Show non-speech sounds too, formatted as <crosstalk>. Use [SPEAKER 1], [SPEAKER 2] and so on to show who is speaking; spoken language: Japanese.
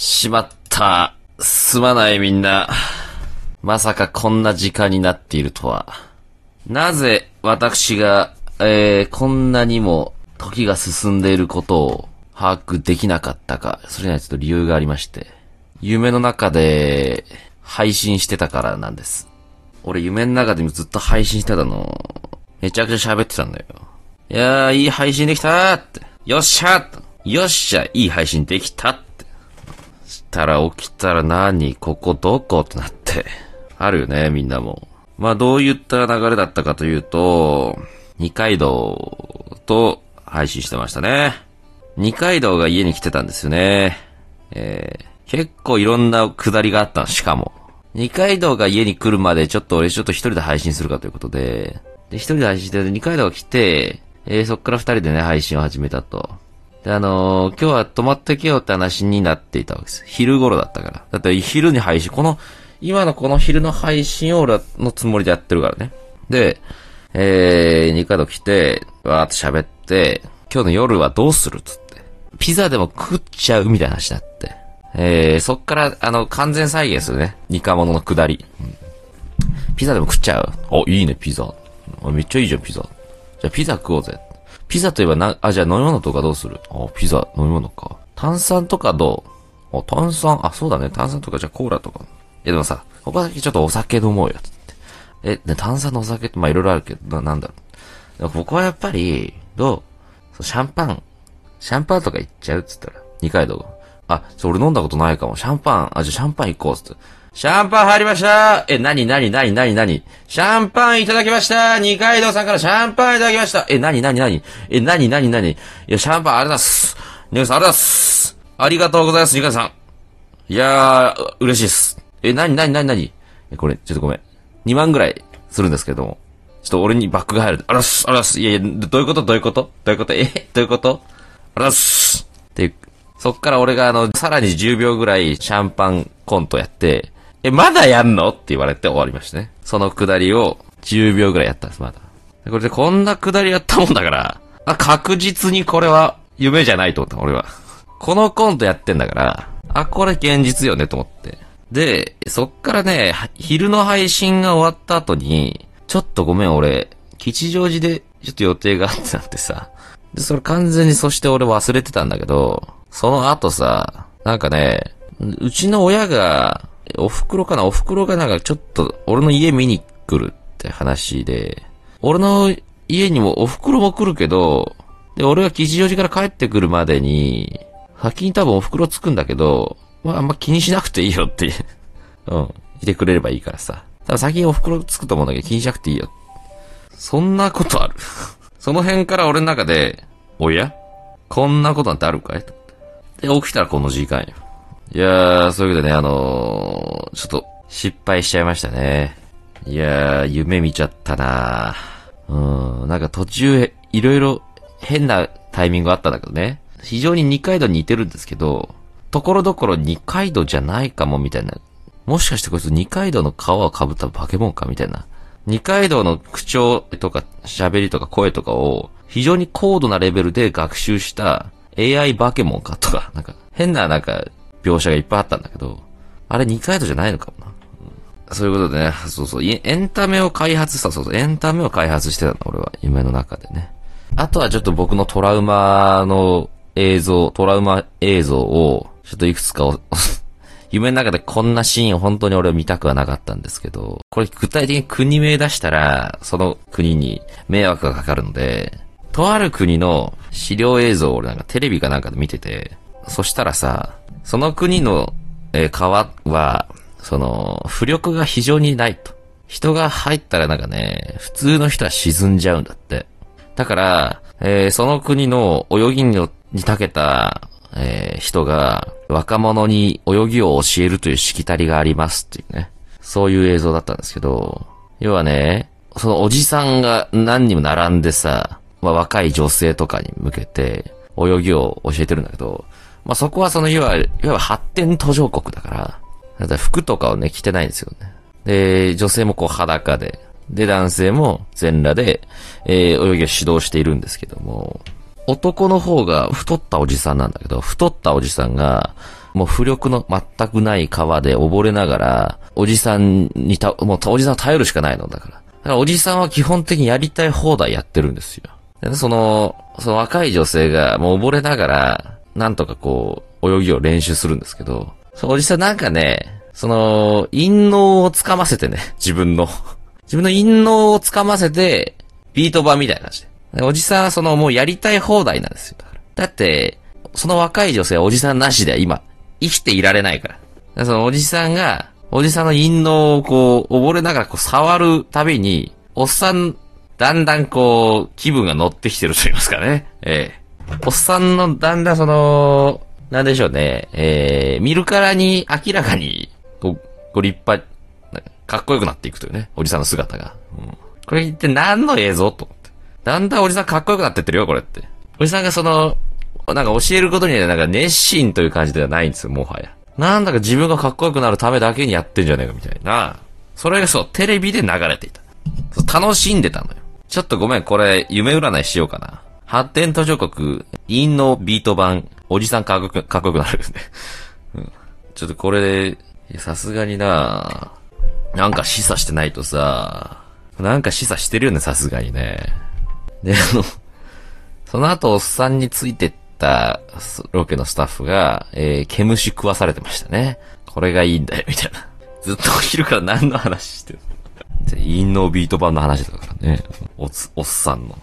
[SPEAKER 1] しまった。すまないみんな。まさかこんな時間になっているとは。なぜ私が、えー、こんなにも時が進んでいることを把握できなかったか。それにはちょっと理由がありまして。夢の中で配信してたからなんです。俺夢の中でもずっと配信してたの。めちゃくちゃ喋ってたんだよ。いやー、いい配信できたーって。よっしゃーよっしゃ、いい配信できたって。したら起きたら何ここどこってなって。あるよね、みんなも。まあどういった流れだったかというと、二階堂と配信してましたね。二階堂が家に来てたんですよね。えー、結構いろんなくだりがあった、しかも。二階堂が家に来るまでちょっと俺ちょっと一人で配信するかということで、で、一人で配信してて、二階堂が来て、えー、そっから二人でね、配信を始めたと。で、あのー今日は泊まってけよって話になっていたわけです。昼頃だったから。だって昼に配信、この、今のこの昼の配信を俺のつもりでやってるからね。で、えー、二階堂来て、わーって喋って、今日の夜はどうするつって。ピザでも食っちゃうみたいな話になって。えー、そっから、あの、完全再現するね。ニカモノの下り。うんピザでも食っちゃうお、いいね、ピザ。めっちゃいいじゃん、ピザ。じゃあピザ食おうぜ。ピザといえばな、あ、じゃあ飲み物とかどうする？あ、ピザ、飲み物か。炭酸とかどう？あ、炭酸、あ、そうだね、炭酸とかじゃあコーラとか。いやでもさ、ここだけちょっとお酒飲もうよ、つって。え、ね、炭酸のお酒ってまあいろいろあるけど、な、なんだろう。でもここはやっぱり、どう？シャンパン、シャンパンとか行っちゃう？っつったら、二階堂が。あ、ちょ、俺飲んだことないかも。シャンパン、あ、じゃあシャンパン行こうつって。シャンパン入りましたえ、なになになになになにシャンパンいただきました二階堂さんからシャンパンいただきましたえ、なになになにえ、なになになにいや、シャンパンありがとうございます。二階堂さんありがとうございます。ありがとうございます、二階堂さん。いやー、嬉しいです。え、なになになになにえ、これ、ちょっとごめん。2万ぐらいするんですけども。ちょっと俺にバックが入る。あらっす、あらっす。いやいや、どういうこと？どういうこと？どういうこと？え？どういうこと？あらっす。って、そっから俺があの、さらに10秒ぐらいシャンパンコントやって、え、まだやんの？って言われて終わりましたね。そのくだりを10秒ぐらいやったんです、まだ。これでこんなくだりやったもんだから、あ、確実にこれは夢じゃないと思った、俺は。このコントやってんだから、あ、これ現実よね、と思って。で、そっからね、昼の配信が終わった後に、ちょっとごめん、俺、吉祥寺でちょっと予定があってなってさ。で、それ完全にそして俺忘れてたんだけど、その後さ、なんかね、うちの親が、お袋かなお袋がなんかちょっと俺の家見に来るって話で、俺の家にもお袋も来るけど、で、俺が吉祥寺から帰ってくるまでに、先に多分お袋つくんだけど、まああんま気にしなくていいよって、<laughs> うん、いてくれればいいからさ。多分先にお袋つくと思うんだけど気にしなくていいよ。そんなことある？<laughs> その辺から俺の中で、おや？こんなことなんてあるかい？で、起きたらこの時間よ。いやー、そういうわけでね、あのー、ちょっと失敗しちゃいましたね。いやー、夢見ちゃったなーうん、なんか途中、いろいろ変なタイミングあったんだけどね。非常に二階堂に似てるんですけど、ところどころ二階堂じゃないかもみたいな。もしかしてこいつ二階堂の皮を被った化け物かみたいな。二階堂の口調とか喋りとか声とかを非常に高度なレベルで学習した AI 化け物かとか、なんか変ななんか描写がいっぱいあったんだけど、あれ二階堂じゃないのかもな。そういうことでね、そうそう、エンタメを開発した、そうそう、エンタメを開発してたの、俺は、夢の中でね。あとはちょっと僕のトラウマの映像、トラウマ映像を、ちょっといくつかお <laughs> 夢の中でこんなシーンを本当に俺は見たくはなかったんですけど、これ具体的に国名出したら、その国に迷惑がかかるので、とある国の資料映像を俺なんかテレビかなんかで見てて、そしたらさ、その国の、えー川は、その、浮力が非常にないと。人が入ったらなんかね、普通の人は沈んじゃうんだって。だから、えーその国の泳ぎにに長けた、えー人が若者に泳ぎを教えるというしきたりがありますっていうね。そういう映像だったんですけど、要はね、そのおじさんが何人も並んでさ、まあ若い女性とかに向けて泳ぎを教えてるんだけど、まあそこはそのいわゆる、発展途上国だから、だ服とかをね、着てないんですよね。で、女性もこう裸で、で、男性も全裸で、えー泳ぎを指導しているんですけども、男の方が太ったおじさんなんだけど、太ったおじさんが、もう浮力の全くない川で溺れながら、おじさんにた、もうおじさんを頼るしかないのだから。だからおじさんは基本的にやりたい放題やってるんですよ。でその、その若い女性がもう溺れながら、なんとかこう、泳ぎを練習するんですけど、そのおじさんなんかね、その、陰謀をつかませてね、<laughs> 自分の。自分の陰謀をつかませて、ビート板みたいな感じで。おじさんはそのもうやりたい放題なんですよ。だからだって、その若い女性はおじさんなしで今、生きていられないから。からそのおじさんが、おじさんの陰謀をこう、溺れながらこう触るたびに、おっさん、だんだんこう、気分が乗ってきてると言いますかね。ええおっさんのだんだんその、なんでしょうね。えー、見るからに明らかに、こう、ご立派、かっこよくなっていくというね。おじさんの姿が。うん、これ一体何の映像と思って。だんだんおじさんかっこよくなってってるよ、これって。おじさんがその、なんか教えることにはなんか熱心という感じではないんですよ、もはや。なんだか自分がかっこよくなるためだけにやってんじゃねえかみたいな。それがそう、テレビで流れていた。楽しんでたのよ。ちょっとごめん、これ、夢占いしようかな。発展途上国、陰のビート版、おじさんかっこよく、かっこよくなるんで。うん。ちょっとこれ、さすがにななんか示唆してないとさ、なんか示唆してるよね、さすがにね。で、あの、その後、おっさんについてったロケのスタッフが、えー、毛虫食わされてましたね。これがいいんだよ、みたいな。ずっとお昼から何の話してるの？<laughs> 陰のビート版の話だからね。おつ、おっさんの。